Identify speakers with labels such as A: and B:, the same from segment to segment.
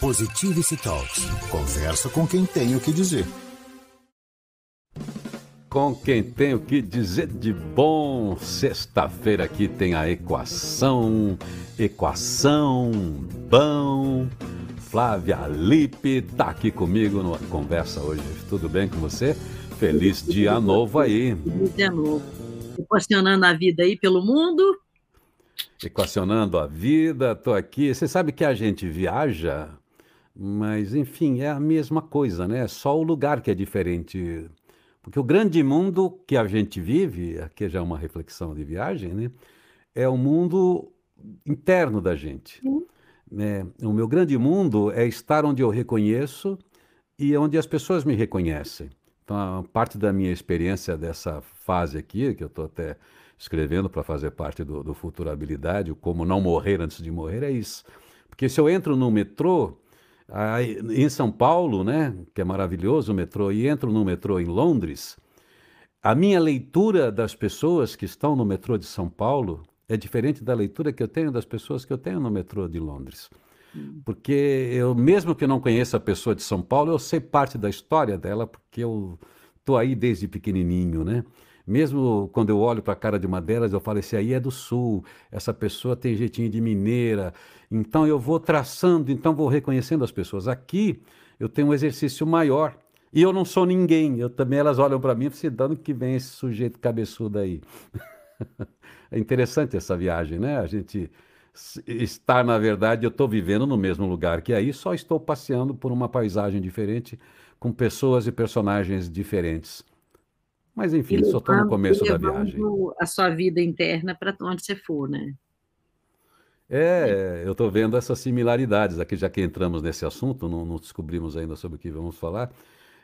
A: Positivity Talks. Conversa com quem tem o que dizer.
B: Com quem tem o que dizer de bom. Sexta-feira aqui tem a equação. Equação. Bom. Flávia Lipe tá aqui comigo numa conversa hoje. Tudo bem com você? Feliz dia novo aí.
C: Feliz dia novo. Equacionando a vida aí pelo mundo.
B: Equacionando a vida, tô aqui. Você sabe que a gente viaja, mas enfim, é a mesma coisa, né? Só o lugar que é diferente. Porque o grande mundo que a gente vive, aqui já é uma reflexão de viagem, né? É o mundo interno da gente. Né? O meu grande mundo é estar onde eu reconheço e onde as pessoas me reconhecem. Então, a parte da minha experiência dessa fase aqui, que eu estou até escrevendo para fazer parte do, do Futurabilidade, como não morrer antes de morrer, é isso. Porque se eu entro no metrô, aí, em São Paulo, né, que é maravilhoso o metrô, e entro no metrô em Londres, a minha leitura das pessoas que estão no metrô de São Paulo é diferente da leitura que eu tenho das pessoas que eu tenho no metrô de Londres. Hum. Porque eu, mesmo que não conheça a pessoa de São Paulo, eu sei parte da história dela, porque eu estou aí desde pequenininho, né? Mesmo quando eu olho para a cara de uma delas, eu falo, esse aí é do sul, essa pessoa tem jeitinho de mineira. Então eu vou traçando, então vou reconhecendo as pessoas. Aqui eu tenho um exercício maior. E eu não sou ninguém. Eu também elas olham para mim e falam, dando que vem esse sujeito cabeçudo aí. É interessante essa viagem, né? A gente está, na verdade, eu estou vivendo no mesmo lugar que aí, só estou passeando por uma paisagem diferente, com pessoas e personagens diferentes. Mas enfim, levando, só estou no começo da viagem.
C: A sua vida interna para onde você for, né?
B: É, eu estou vendo essas similaridades aqui, já que entramos nesse assunto, não, não descobrimos ainda sobre o que vamos falar.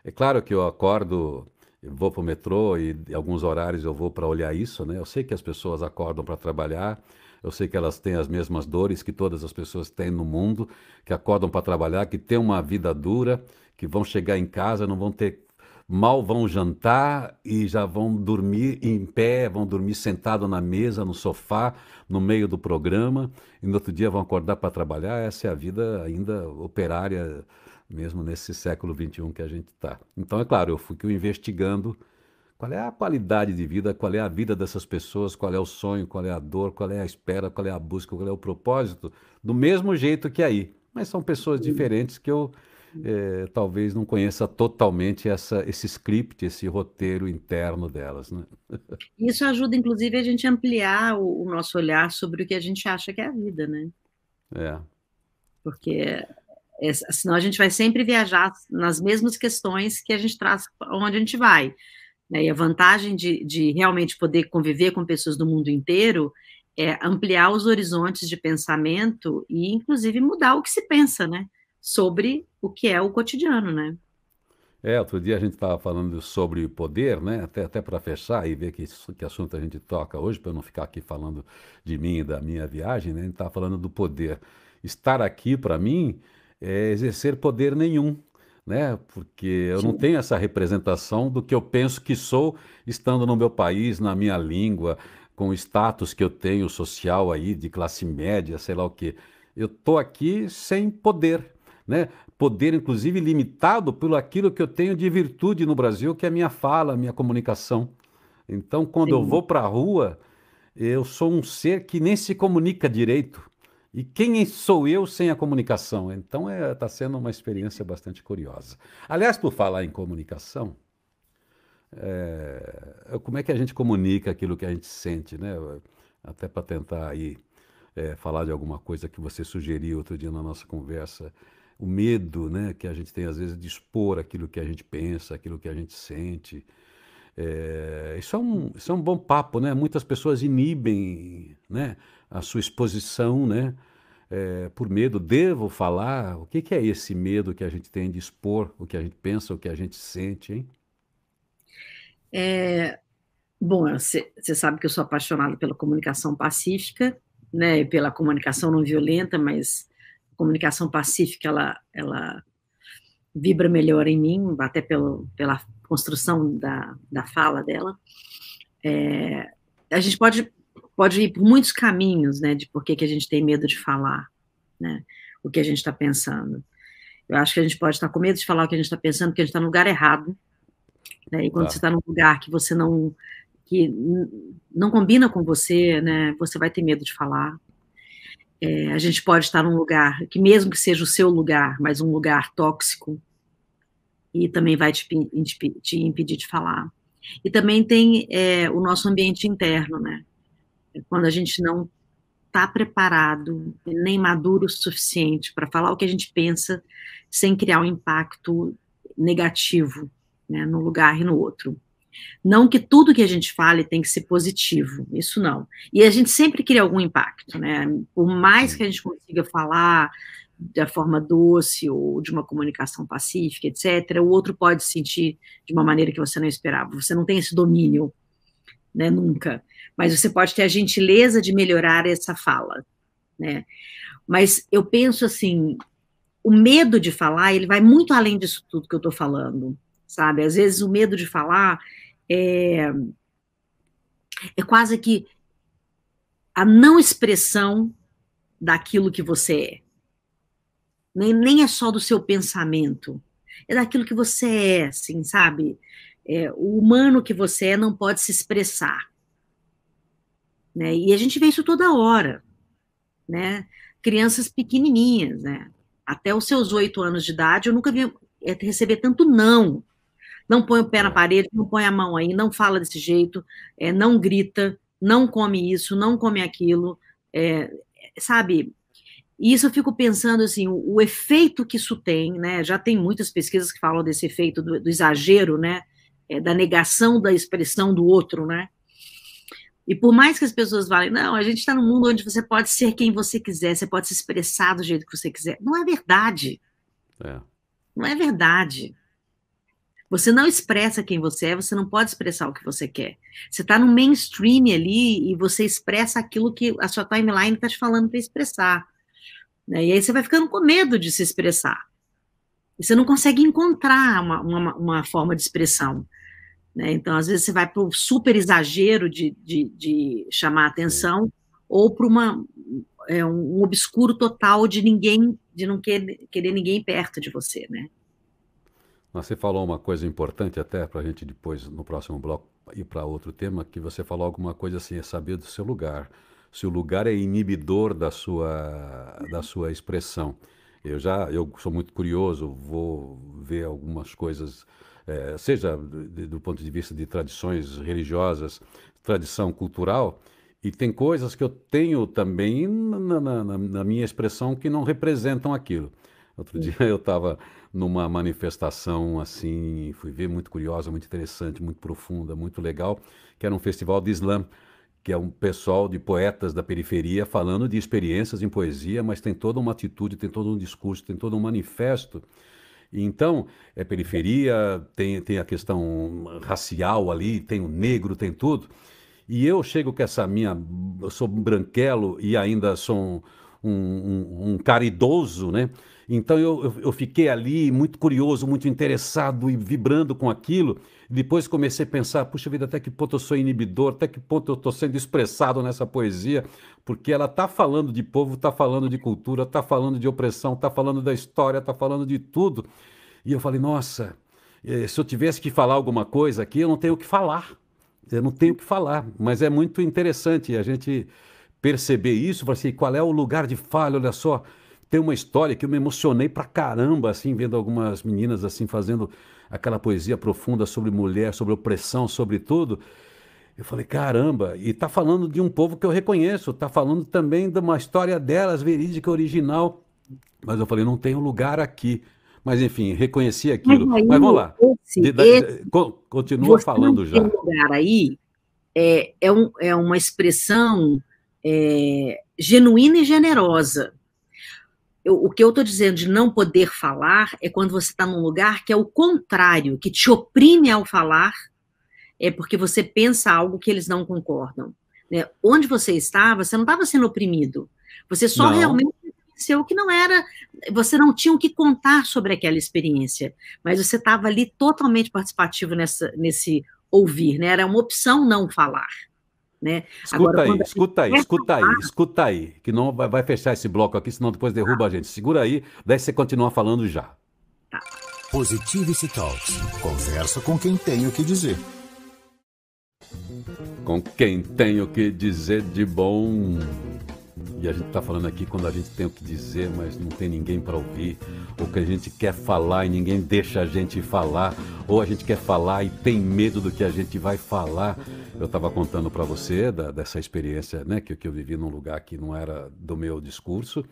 B: É claro que eu acordo eu vou para o metrô e alguns horários eu vou para olhar isso, né? Eu sei que as pessoas acordam para trabalhar, eu sei que elas têm as mesmas dores que todas as pessoas têm no mundo, que acordam para trabalhar, que têm uma vida dura, que vão chegar em casa, não vão ter mal vão jantar e já vão dormir em pé, vão dormir sentado na mesa, no sofá, no meio do programa, e no outro dia vão acordar para trabalhar. Essa é a vida ainda operária mesmo nesse século XXI que a gente está. Então, é claro, eu fui investigando qual é a qualidade de vida, qual é a vida dessas pessoas, qual é o sonho, qual é a dor, qual é a espera, qual é a busca, qual é o propósito, do mesmo jeito que aí. Mas são pessoas diferentes que eu é, talvez não conheça totalmente essa, esse script, esse roteiro interno delas. Né?
C: Isso ajuda, inclusive, a gente ampliar o, o nosso olhar sobre o que a gente acha que é a vida, né?
B: É.
C: Porque é, senão a gente vai sempre viajar nas mesmas questões que a gente traz onde a gente vai. Né? E a vantagem de, de realmente poder conviver com pessoas do mundo inteiro é ampliar os horizontes de pensamento e, inclusive, mudar o que se pensa, né? Sobre o que é o cotidiano, né?
B: É, outro dia a gente estava falando sobre poder, né? Até, até para fechar e ver que, que assunto a gente toca hoje, para não ficar aqui falando de mim e da minha viagem, né? A gente estava falando do poder. Estar aqui, para mim, é, exercer poder nenhum, né? Porque eu Sim. não tenho essa representação do que eu penso que sou estando no meu país, na minha língua, com o status que eu tenho social aí de classe média, sei lá o quê. Eu tô aqui sem poder, né? Poder inclusive limitado pelo aquilo que eu tenho de virtude no Brasil, que é a minha fala, a minha comunicação. Então, quando Sim. eu vou para a rua, eu sou um ser que nem se comunica direito. E quem sou eu sem a comunicação? Então está é, tá sendo uma experiência bastante curiosa. Aliás, por falar em comunicação, é, como é que a gente comunica aquilo que a gente sente, né? Até para tentar aí é, falar de alguma coisa que você sugeriu outro dia na nossa conversa, o medo, né, que a gente tem às vezes de expor aquilo que a gente pensa, aquilo que a gente sente. É, isso, é um, isso é um bom papo, né? Muitas pessoas inibem, né? a sua exposição, né? É, por medo, devo falar? O que, que, é esse medo que a gente tem de expor o que a gente pensa, o que a gente sente, hein?
C: É, bom, você sabe que eu sou apaixonada pela comunicação pacífica, né? Pela comunicação não violenta, mas comunicação pacífica ela, ela vibra melhor em mim, até pelo, pela construção da, da fala dela. É, a gente pode pode ir por muitos caminhos, né, de por que, que a gente tem medo de falar, né? o que a gente está pensando. Eu acho que a gente pode estar com medo de falar o que a gente está pensando, porque a gente está no lugar errado. Né? E quando tá. você está num lugar que você não que não combina com você, né? Você vai ter medo de falar. É, a gente pode estar num lugar que, mesmo que seja o seu lugar, mas um lugar tóxico, e também vai te, te impedir de falar. E também tem é, o nosso ambiente interno, né? Quando a gente não está preparado, nem maduro o suficiente para falar o que a gente pensa, sem criar um impacto negativo né, no lugar e no outro. Não que tudo que a gente fale tem que ser positivo, isso não. E a gente sempre cria algum impacto, né? Por mais que a gente consiga falar da forma doce ou de uma comunicação pacífica, etc., o outro pode sentir de uma maneira que você não esperava. Você não tem esse domínio, né? Nunca. Mas você pode ter a gentileza de melhorar essa fala, né? Mas eu penso assim, o medo de falar, ele vai muito além disso tudo que eu estou falando, sabe? Às vezes o medo de falar é, é quase que a não expressão daquilo que você é. Nem, nem é só do seu pensamento, é daquilo que você é, assim, sabe? É, o humano que você é não pode se expressar. Né? E a gente vê isso toda hora, né? Crianças pequenininhas, né? Até os seus oito anos de idade, eu nunca vi é, receber tanto não não põe o pé na parede, não põe a mão aí, não fala desse jeito, é, não grita, não come isso, não come aquilo, é, sabe? E isso eu fico pensando assim, o, o, efeito que isso tem, né? Já tem muitas pesquisas que falam desse efeito do, do exagero, né? É, da negação da expressão do outro, né? E por mais que as pessoas falem, não, a gente está num mundo onde você pode ser quem você quiser, você pode se expressar do jeito que você quiser. Não é verdade. É. Não é verdade. Você não expressa quem você é, você não pode expressar o que você quer. Você está no mainstream ali e você expressa aquilo que a sua timeline está te falando para expressar. Né? E aí você vai ficando com medo de se expressar. E você não consegue encontrar uma, uma, uma forma de expressão. Né? Então, às vezes, você vai para o super exagero de, de, de chamar atenção ou para uma é, um obscuro total de ninguém, de não querer, querer ninguém perto de você, né?
B: Mas você falou uma coisa importante até para a gente depois, no próximo bloco, ir para outro tema, que você falou alguma coisa assim, é saber do seu lugar. Se o lugar é inibidor da sua, da sua expressão. Eu já, eu sou muito curioso, vou ver algumas coisas, é, seja do, do ponto de vista de tradições religiosas, tradição cultural, e tem coisas que eu tenho também na, na, na minha expressão que não representam aquilo. Outro dia eu estava numa manifestação assim, fui ver muito curiosa, muito interessante, muito profunda, muito legal, que era um festival de slam, que é um pessoal de poetas da periferia falando de experiências em poesia, mas tem toda uma atitude, tem todo um discurso, tem todo um manifesto. Então, é periferia, tem, tem a questão racial ali, tem o negro, tem tudo. E eu chego com essa minha. Eu sou branquelo e ainda sou um, um, um cara idoso, né? Então eu, eu, fiquei ali muito curioso, muito interessado e vibrando com aquilo. Depois comecei a pensar, puxa vida, até que ponto eu sou inibidor, até que ponto eu estou sendo expressado nessa poesia, porque ela está falando de povo, está falando de cultura, está falando de opressão, está falando da história, está falando de tudo. E eu falei, nossa, eh, se eu tivesse que falar alguma coisa aqui, eu não tenho o que falar. Eu não tenho o que falar, mas é muito interessante a gente perceber isso, assim, qual é o lugar de falha, olha só, tem uma história que eu me emocionei pra caramba, assim, vendo algumas meninas, assim, fazendo aquela poesia profunda sobre mulher, sobre opressão, sobre tudo. Eu falei, caramba, e tá falando de um povo que eu reconheço, tá falando também de uma história delas, verídica, original. Mas eu falei, não tem um lugar aqui. Mas enfim, reconheci aquilo. Mas, aí, Mas vamos lá. Esse, de, de, esse, continua falando já.
C: lugar aí é, é, um, é uma expressão é, genuína e generosa eu, o que eu estou dizendo de não poder falar é quando você está num lugar que é o contrário, que te oprime ao falar, é porque você pensa algo que eles não concordam. Né? Onde você estava, você não estava sendo oprimido. Você só não. realmente o que não era, você não tinha o que contar sobre aquela experiência, mas você estava ali totalmente participativo nessa, nesse ouvir, né? Era uma opção não falar. Né?
B: Escuta Agora, aí, escuta aí, escuta falar... aí, escuta aí, que não vai, vai, fechar esse bloco aqui, senão depois derruba tá. a gente. Segura aí, daí você continua falando já.
A: Tá. Positivity Talks. Conversa com quem tem o que dizer.
B: Com quem tem o que dizer de bom. E a gente está falando aqui quando a gente tem o que dizer, mas não tem ninguém para ouvir, ou que a gente quer falar e ninguém deixa a gente falar, ou a gente quer falar e tem medo do que a gente vai falar. Eu estava contando para você da, dessa experiência né, que, que eu vivi num lugar que não era do meu discurso,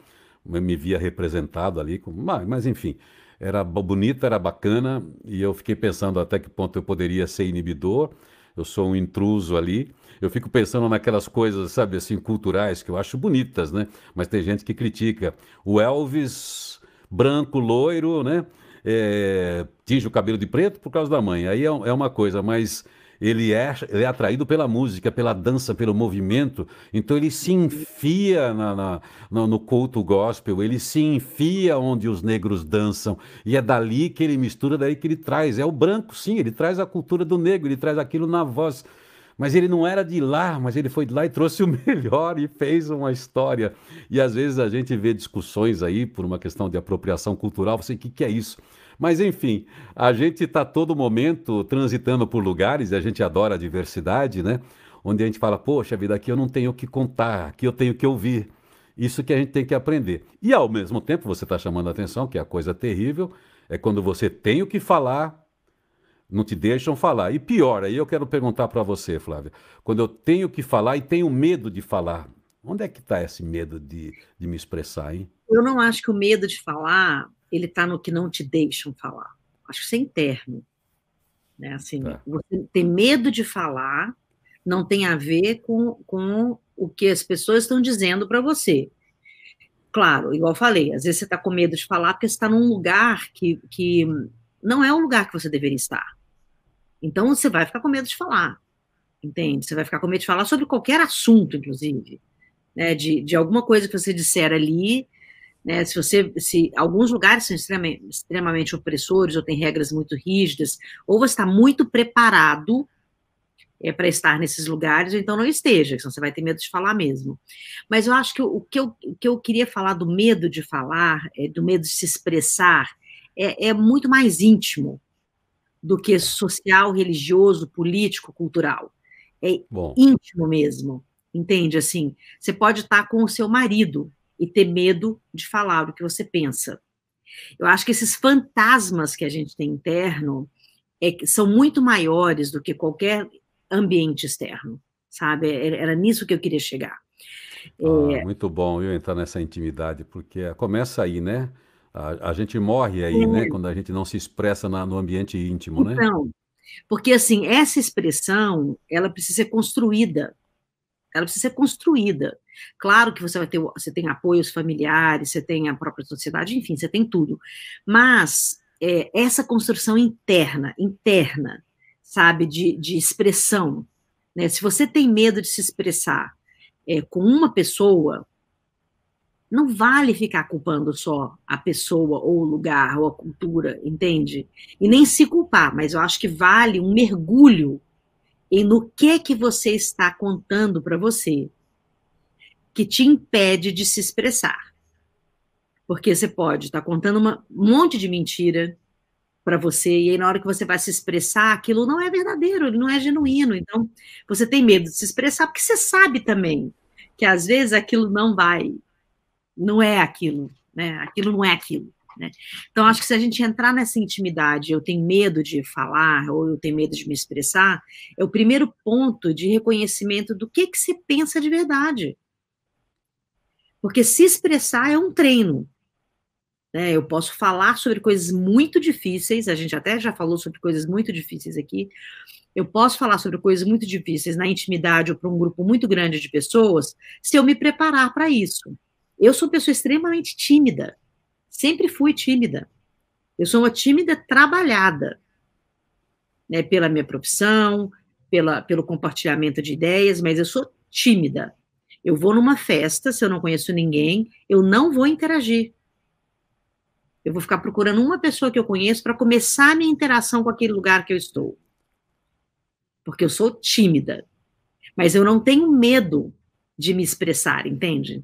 B: eu me via representado ali, com, mas, mas enfim, era bonita, era bacana, e eu fiquei pensando até que ponto eu poderia ser inibidor. Eu sou um intruso ali eu fico pensando naquelas coisas, sabe, assim, culturais que eu acho bonitas, né? Mas tem gente que critica. O Elvis, branco, loiro, né? É, tinge o cabelo de preto por causa da mãe. Aí é, é uma coisa, mas ele é, ele é atraído pela música, pela dança, pelo movimento, então ele se enfia na, na, no, no culto gospel, ele se enfia onde os negros dançam, e é dali que ele mistura, daí que ele traz. É o branco, sim, ele traz a cultura do negro, ele traz aquilo na voz. Mas ele não era de lá, mas ele foi de lá e trouxe o melhor e fez uma história. E às vezes a gente vê discussões aí por uma questão de apropriação cultural, você, o que, que é isso? Mas enfim, a gente está todo momento transitando por lugares, e a gente adora a diversidade, né? Onde a gente fala, poxa vida, aqui eu não tenho o que contar, aqui eu tenho que ouvir. Isso que a gente tem que aprender. E ao mesmo tempo, você está chamando a atenção, que é a coisa terrível, é quando você tem o que falar, não te deixam falar. E pior, aí eu quero perguntar para você, Flávia, quando eu tenho que falar e tenho medo de falar, onde é que está esse medo de, de me expressar, hein?
C: Eu não acho que o medo de falar, ele está no que não te deixam falar. Acho que isso é interno. Né? Assim, tá. Você ter medo de falar não tem a ver com, com o que as pessoas estão dizendo para você. Claro, igual falei, às vezes você está com medo de falar porque você está num lugar que, que não é o lugar que você deveria estar. Então você vai ficar com medo de falar, entende? Você vai ficar com medo de falar sobre qualquer assunto, inclusive, né? De, de alguma coisa que você disser ali, né? Se você, se alguns lugares são extremamente, extremamente opressores ou têm regras muito rígidas, ou você está muito preparado é, para estar nesses lugares, ou então não esteja, senão você vai ter medo de falar mesmo. Mas eu acho que o, que, eu, o que eu queria falar do medo de falar, é, do medo de se expressar, é, é muito mais íntimo do que social, religioso, político, cultural. É Bom. íntimo mesmo, entende? Assim, você pode estar com o seu marido e ter medo de falar o que você pensa. Eu acho que esses fantasmas que a gente tem interno é, são muito maiores do que qualquer ambiente externo, sabe? Era nisso que eu queria chegar.
B: Ah, é... Muito bom eu entrar nessa intimidade, porque começa aí, né? A, a gente morre aí, né, é. né? Quando a gente não se expressa na, no ambiente íntimo, né?
C: Então, porque assim, essa expressão, ela precisa ser construída. Ela precisa ser construída. Claro que você vai ter, você tem apoios familiares, você tem a própria sociedade, enfim, você tem tudo. Mas é, essa construção interna, interna, sabe, de, de expressão, né? Se você tem medo de se expressar é, com uma pessoa, não vale ficar culpando só a pessoa, ou o lugar, ou a cultura, entende? E nem se culpar, mas eu acho que vale um mergulho em no que que você está contando para você que te impede de se expressar. Porque você pode estar tá contando uma, um monte de mentira para você, e aí na hora que você vai se expressar, aquilo não é verdadeiro, ele não é genuíno. Então, você tem medo de se expressar, porque você sabe também que às vezes aquilo não vai não é aquilo, né? Aquilo não é aquilo. Né? Então, acho que se a gente entrar nessa intimidade, eu tenho medo de falar ou eu tenho medo de me expressar, é o primeiro ponto de reconhecimento do que, que você pensa de verdade. Porque se expressar é um treino. Né? Eu posso falar sobre coisas muito difíceis, a gente até já falou sobre coisas muito difíceis aqui. Eu posso falar sobre coisas muito difíceis na intimidade ou para um grupo muito grande de pessoas, se eu me preparar para isso. Eu sou uma pessoa extremamente tímida. Sempre fui tímida. Eu sou uma tímida trabalhada, né, pela minha profissão, pela, pelo compartilhamento de ideias, mas eu sou tímida. Eu vou numa festa, se eu não conheço ninguém, eu não vou interagir. Eu vou ficar procurando uma pessoa que eu conheço para começar a minha interação com aquele lugar que eu estou. Porque eu sou tímida. mas eu não tenho medo de me expressar, entende?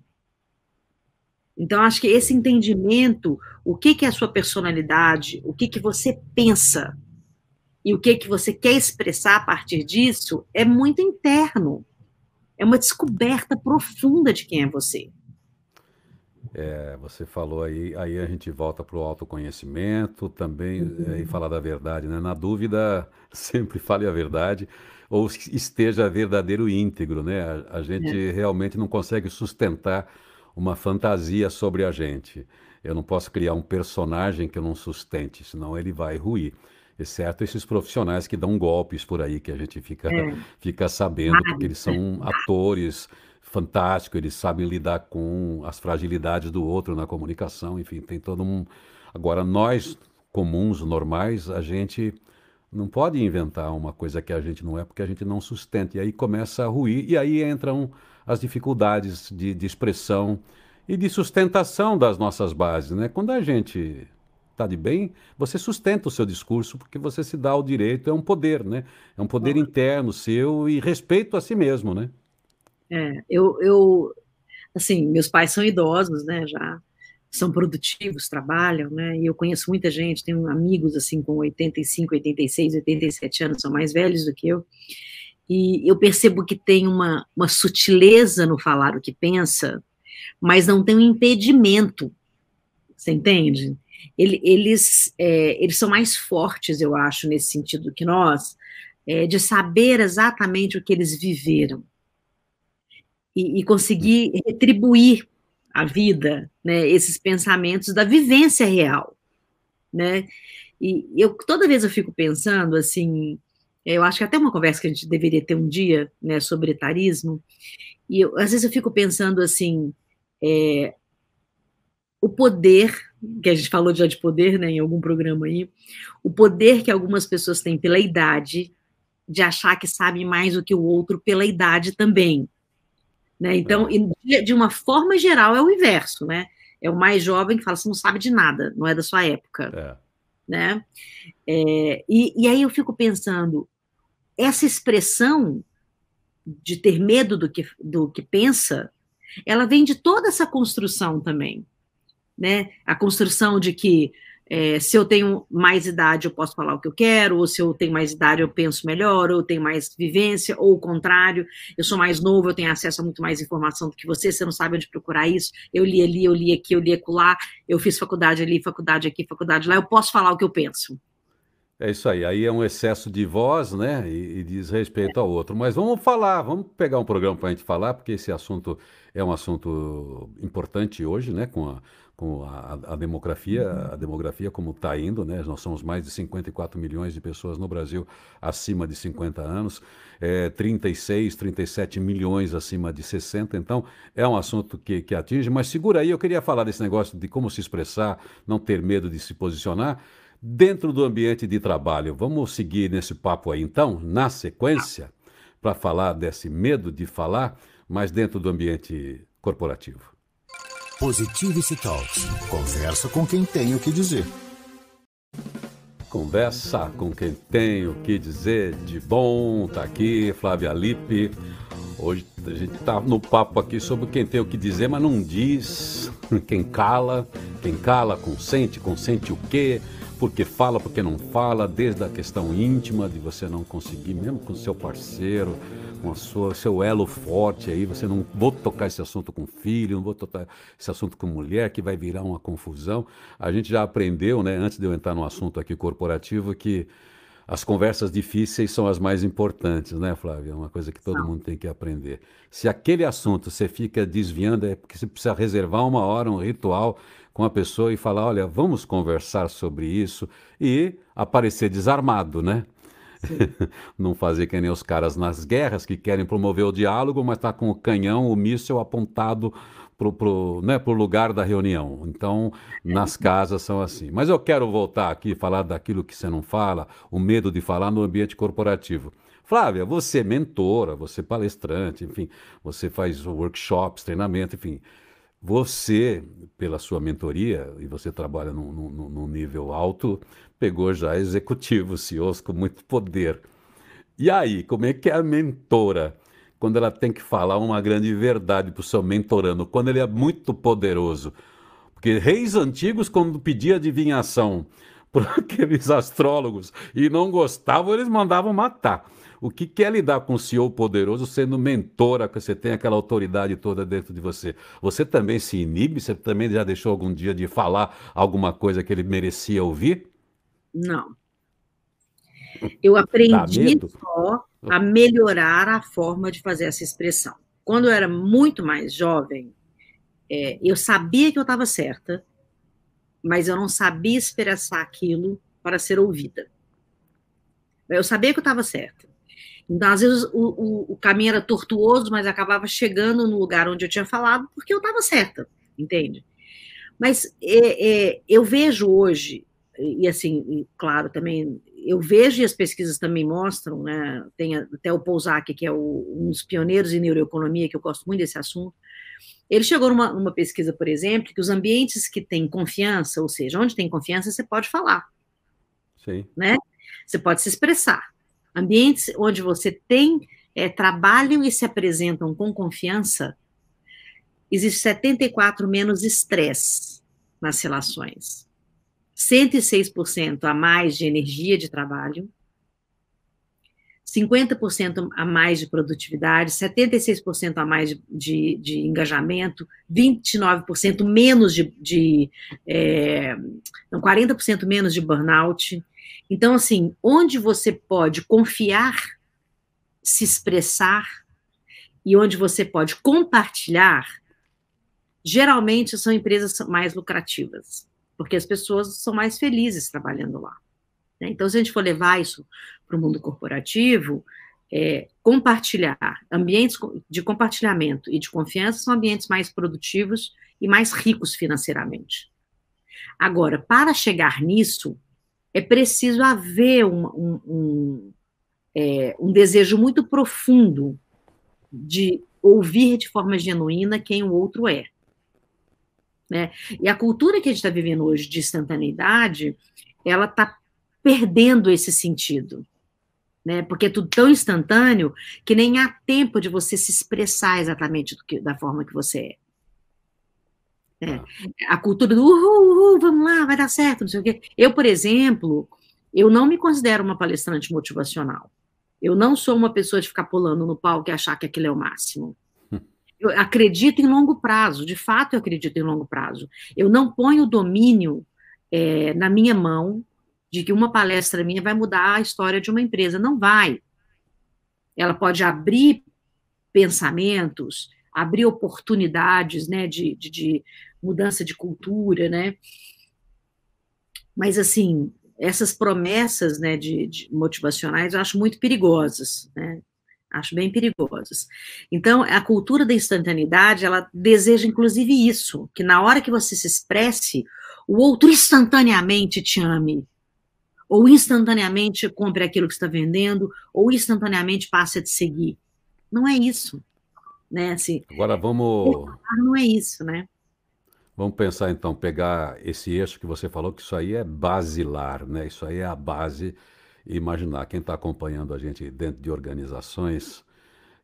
C: Então, acho que esse entendimento, o que, que é a sua personalidade, o que, que você pensa e o que, que você quer expressar a partir disso, é muito interno. É uma descoberta profunda de quem é você.
B: É, você falou aí, aí a gente volta para o autoconhecimento também uhum. é, e falar da verdade, né? Na dúvida, sempre fale a verdade ou esteja verdadeiro e íntegro, né? A, a gente é. realmente não consegue sustentar uma fantasia sobre a gente. Eu não posso criar um personagem que eu não sustente, senão ele vai ruir. Exceto esses profissionais que dão golpes por aí, que a gente fica, é. fica sabendo, porque eles são atores fantástico, eles sabem lidar com as fragilidades do outro na comunicação, enfim, tem todo um. Agora, nós, comuns, normais, a gente não pode inventar uma coisa que a gente não é, porque a gente não sustenta. E aí começa a ruir, e aí entram as dificuldades de, de expressão e de sustentação das nossas bases. Né? Quando a gente está de bem, você sustenta o seu discurso, porque você se dá o direito, é um poder, né? É um poder interno seu e respeito a si mesmo, né?
C: É, eu, eu, assim, meus pais são idosos, né, já são produtivos, trabalham, né, e eu conheço muita gente, tenho amigos, assim, com 85, 86, 87 anos, são mais velhos do que eu, e eu percebo que tem uma, uma sutileza no falar o que pensa, mas não tem um impedimento, você entende? Ele, eles, é, eles são mais fortes, eu acho, nesse sentido que nós, é, de saber exatamente o que eles viveram e, e conseguir retribuir a vida, né, esses pensamentos da vivência real, né? E eu toda vez eu fico pensando assim, eu acho que até uma conversa que a gente deveria ter um dia, né, sobre etarismo, e eu, às vezes eu fico pensando assim, é, o poder que a gente falou já de poder, né, em algum programa aí, o poder que algumas pessoas têm pela idade de achar que sabe mais do que o outro pela idade também. Né? Então, é. de uma forma geral, é o inverso, né? É o mais jovem que fala, você não sabe de nada, não é da sua época. É. Né? É, e, e aí eu fico pensando, essa expressão de ter medo do que, do que pensa, ela vem de toda essa construção também. Né? A construção de que é, se eu tenho mais idade, eu posso falar o que eu quero, ou se eu tenho mais idade, eu penso melhor, ou eu tenho mais vivência, ou o contrário, eu sou mais novo, eu tenho acesso a muito mais informação do que você, você não sabe onde procurar isso, eu li ali, eu li aqui, eu li acolá, eu fiz faculdade ali, faculdade aqui, faculdade lá, eu posso falar o que eu penso.
B: É isso aí, aí é um excesso de voz, né, e, e diz respeito é. ao outro. Mas vamos falar, vamos pegar um programa para a gente falar, porque esse assunto é um assunto importante hoje, né, com a com a, a, demografia, a demografia como está indo, né? Nós somos mais de 54 milhões de pessoas no Brasil acima de 50 anos, é, 36, 37 milhões acima de 60, então é um assunto que, que atinge, mas segura aí, eu queria falar desse negócio de como se expressar, não ter medo de se posicionar, dentro do ambiente de trabalho. Vamos seguir nesse papo aí então, na sequência, para falar desse medo de falar, mas dentro do ambiente corporativo.
A: Positivity Talks. Conversa com quem tem o que dizer.
B: Conversa com quem tem o que dizer de bom. Tá aqui, Flávia Lippe. Hoje a gente tá no papo aqui sobre quem tem o que dizer, mas não diz. Quem cala, quem cala, consente, consente o quê? Porque fala, porque não fala, desde a questão íntima de você não conseguir, mesmo com o seu parceiro, com a sua, seu elo forte aí, você não vou tocar esse assunto com filho, não vou tocar esse assunto com mulher, que vai virar uma confusão. A gente já aprendeu, né, antes de eu entrar no assunto aqui corporativo, que as conversas difíceis são as mais importantes, né, Flávia? É uma coisa que todo mundo tem que aprender. Se aquele assunto você fica desviando, é porque você precisa reservar uma hora, um ritual com a pessoa e falar: olha, vamos conversar sobre isso e aparecer desarmado, né? não fazer que nem os caras nas guerras que querem promover o diálogo, mas está com o canhão, o míssil apontado pro, pro, né, pro lugar da reunião. Então, nas casas são assim. Mas eu quero voltar aqui falar daquilo que você não fala, o medo de falar no ambiente corporativo. Flávia, você é mentora, você é palestrante, enfim, você faz workshops, treinamento, enfim. Você, pela sua mentoria, e você trabalha num, num, num nível alto, pegou já executivos, CEOs com muito poder. E aí, como é que é a mentora quando ela tem que falar uma grande verdade para o seu mentorando, quando ele é muito poderoso. Porque reis antigos, quando pedia adivinhação para aqueles astrólogos e não gostavam, eles mandavam matar. O que, quer é lidar com o CEO poderoso sendo mentora, que você tem aquela autoridade toda dentro de você? Você também se inibe? Você também já deixou algum dia de falar alguma coisa que ele merecia ouvir?
C: Não. Eu aprendi só a melhorar a forma de fazer essa expressão. Quando eu era muito mais jovem, é, eu sabia que eu estava certa, mas eu não sabia expressar aquilo para ser ouvida. Eu sabia que eu estava certa. Às vezes, o, o, o, caminho era tortuoso, mas acabava chegando no lugar onde eu tinha falado, porque eu estava certa, entende? Mas é, é, eu vejo hoje, e assim, e, claro, também, eu vejo e as pesquisas também mostram, né, tem até o Pousac, que é o, um dos pioneiros em neuroeconomia, que eu gosto muito desse assunto, ele chegou numa, numa pesquisa, por exemplo, que os ambientes que têm confiança, ou seja, onde tem confiança, você pode falar.
B: Sim.
C: Né? Você pode se expressar. Ambientes onde você tem, é, trabalham e se apresentam com confiança, existe 74 menos estresse nas relações. 106% a mais de energia de trabalho, 50% a mais de produtividade, 76% a mais de, de, de, engajamento, 29% menos de, de é, 40% menos de burnout, então, assim, onde você pode confiar, se expressar e onde você pode compartilhar, geralmente são empresas mais lucrativas, porque as pessoas são mais felizes trabalhando lá. Né? Então, se a gente for levar isso para o mundo corporativo, é, compartilhar, ambientes de compartilhamento e de confiança são ambientes mais produtivos e mais ricos financeiramente. Agora, para chegar nisso, é preciso haver um, um, um, é, um desejo muito profundo de ouvir de forma genuína quem o outro é. Né? E a cultura que a gente está vivendo hoje de instantaneidade, ela está perdendo esse sentido. Né? Porque é tudo tão instantâneo que nem há tempo de você se expressar exatamente que, da forma que você é. É. A cultura do uhul, uhul, vamos lá, vai dar certo, não sei o quê. Eu, por exemplo, eu não me considero uma palestrante motivacional. Eu não sou uma pessoa de ficar pulando no palco e achar que aquilo é o máximo. Eu acredito em longo prazo, de fato eu acredito em longo prazo. Eu não ponho o domínio é, na minha mão de que uma palestra minha vai mudar a história de uma empresa. Não vai. Ela pode abrir pensamentos, abrir oportunidades né, de, de, de mudança de cultura, né? Mas, assim, essas promessas né, de, de motivacionais eu acho muito perigosas, né? Acho bem perigosas. Então, a cultura da instantaneidade, ela deseja, inclusive, isso, que na hora que você se expresse, o outro instantaneamente te ame, ou instantaneamente compre aquilo que está vendendo, ou instantaneamente passe a te seguir. Não é isso, né? Assim,
B: Agora vamos...
C: Não é isso, né?
B: Vamos pensar então, pegar esse eixo que você falou, que isso aí é basilar, né? Isso aí é a base. Imaginar, quem está acompanhando a gente dentro de organizações,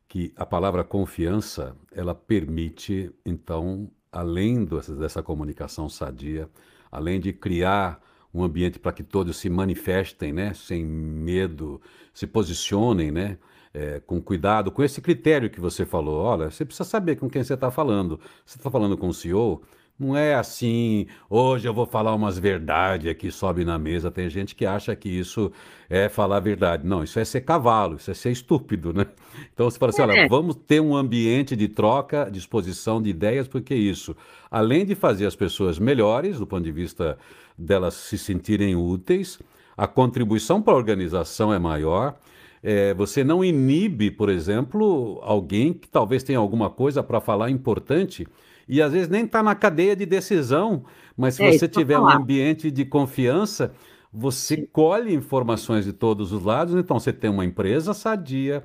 B: que a palavra confiança, ela permite, então, além dessa, dessa comunicação sadia, além de criar um ambiente para que todos se manifestem, né? Sem medo, se posicionem, né? É, com cuidado, com esse critério que você falou. Olha, você precisa saber com quem você está falando. Você está falando com o CEO, não é assim, hoje eu vou falar umas verdades aqui, sobe na mesa. Tem gente que acha que isso é falar a verdade. Não, isso é ser cavalo, isso é ser estúpido, né? Então você fala assim: é. olha, vamos ter um ambiente de troca, de exposição de ideias, porque isso, além de fazer as pessoas melhores, do ponto de vista delas se sentirem úteis, a contribuição para a organização é maior. É, você não inibe, por exemplo, alguém que talvez tenha alguma coisa para falar importante e às vezes nem está na cadeia de decisão, mas se é, você tiver um ambiente de confiança, você colhe informações de todos os lados, então você tem uma empresa sadia,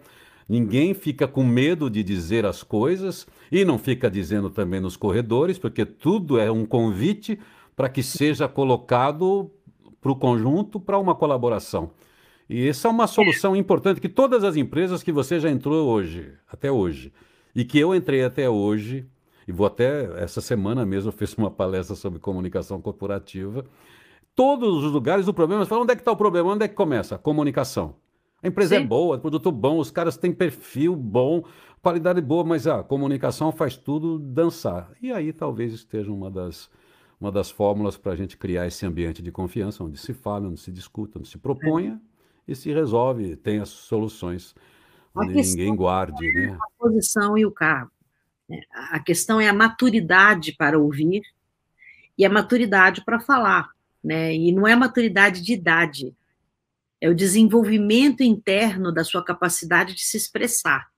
B: ninguém fica com medo de dizer as coisas e não fica dizendo também nos corredores, porque tudo é um convite para que seja colocado para o conjunto, para uma colaboração. E essa é uma solução importante que todas as empresas que você já entrou hoje, até hoje, e que eu entrei até hoje, e vou até essa semana mesmo eu fiz uma palestra sobre comunicação corporativa. Todos os lugares o problema, você fala, onde é que está o problema? Onde é que começa? A comunicação. A empresa é Sim. é boa, produto bom, os caras têm perfil bom, qualidade boa, mas a comunicação faz tudo dançar. E aí talvez esteja uma das, uma das fórmulas para a gente criar esse ambiente de confiança, onde se fala, onde se discuta, onde se proponha é. e se resolve, tem as soluções, onde ninguém guarde.
C: É né? A posição e o cargo. A questão é a maturidade para ouvir e a maturidade para falar. Né? E não é maturidade de idade, é o desenvolvimento interno da sua capacidade de se expressar.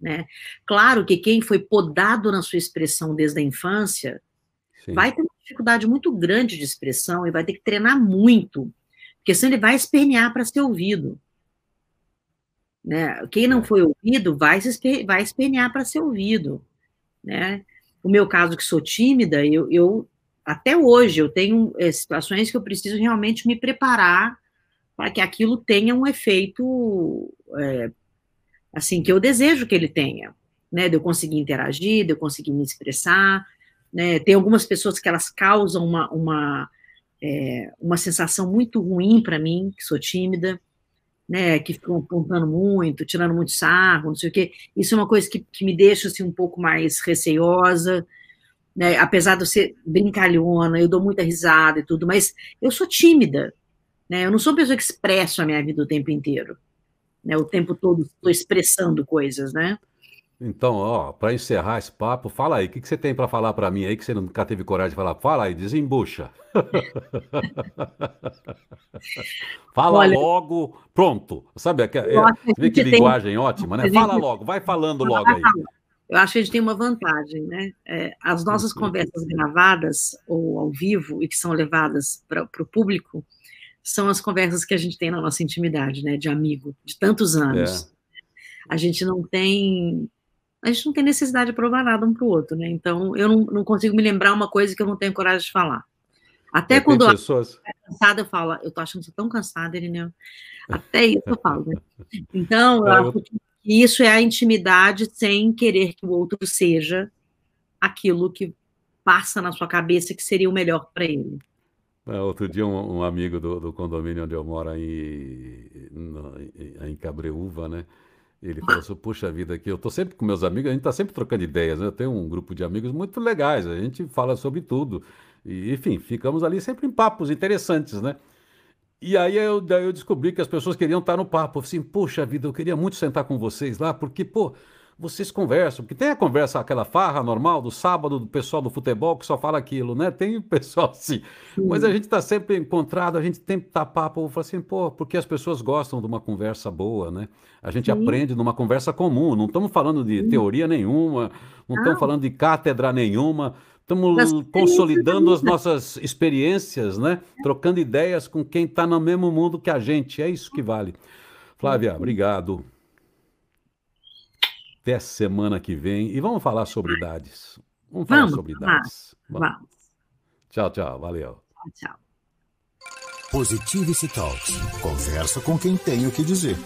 C: Né? Claro que quem foi podado na sua expressão desde a infância Sim. vai ter uma dificuldade muito grande de expressão e vai ter que treinar muito, porque senão ele vai espernear para ser ouvido. Né? Quem não é. foi ouvido vai, se vai espernear para ser ouvido. Né? O meu caso, que sou tímida, eu, eu até hoje eu tenho é, situações que eu preciso realmente me preparar para que aquilo tenha um efeito é, assim que eu desejo que ele tenha, né? De eu conseguir interagir, de eu conseguir me expressar, né? Tem algumas pessoas que elas causam uma uma, é, uma sensação muito ruim para mim, que sou tímida, né? Que ficam apontando muito, tirando muito sarro, não sei o quê. Isso é uma coisa que, que me deixa assim um pouco mais receiosa. Né, apesar de eu ser brincalhona, eu dou muita risada e tudo, mas eu sou tímida, né? Eu não sou uma pessoa que expresso a minha vida o tempo inteiro. Né? O tempo todo estou expressando coisas, né?
B: Então, ó, para encerrar esse papo, fala aí, o que, que você tem para falar para mim aí que você nunca teve coragem de falar? Fala aí, desembucha. Fala Olha, logo, pronto. Sabe, é, você vê que linguagem tem... ótima, né? Fala logo, vai falando logo aí.
C: Eu acho que a gente tem uma vantagem, né? É, as nossas conversas gravadas ou ao vivo e que são levadas para o público, são as conversas que a gente tem na nossa intimidade, né, de amigo, de tantos anos. É. A gente não tem a gente não tem necessidade de provar nada um para o outro, né? Então, eu não, não, consigo me lembrar uma coisa que eu não tenho coragem de falar. Até é, quando pessoas... eu tô cansada, eu falo, eu tô achando você tão cansada, Irineu. Até isso eu falo, né? Então, eu acho que isso é a intimidade sem querer que o outro seja aquilo que passa na sua cabeça que seria o melhor para ele.
B: É, outro dia, um, um amigo do, do, condomínio onde eu moro, em, em Cabreúva, né? Ele falou assim: Puxa vida, aqui eu estou sempre com meus amigos, a gente está sempre trocando ideias, né? Eu tenho um grupo de amigos muito legais, a gente fala sobre tudo. E, enfim, ficamos ali sempre em papos interessantes, né? E aí eu, eu descobri que as pessoas queriam estar no papo. Assim, puxa vida, eu queria muito sentar com vocês lá, porque, pô, vocês conversam, porque tem a conversa, aquela farra normal do sábado do pessoal do futebol que só fala aquilo, né? Tem o pessoal assim. Sim. Mas a gente está sempre encontrado, a gente tem que tá papo, falo assim, pô, porque as pessoas gostam de uma conversa boa, né? A gente Sim. aprende numa conversa comum, não estamos falando de Sim. teoria nenhuma, não estamos falando de cátedra nenhuma, estamos consolidando as nossas experiências, né? Trocando ideias com quem está no mesmo mundo que a gente, é isso que vale. Flávia, obrigado. Até semana que vem. E vamos falar sobre idades. Vamos falar vamos, sobre idades. Vamos. vamos. Tchau, tchau. Valeu.
C: Tchau.
A: Positivity Talks. Conversa com quem tem o que dizer.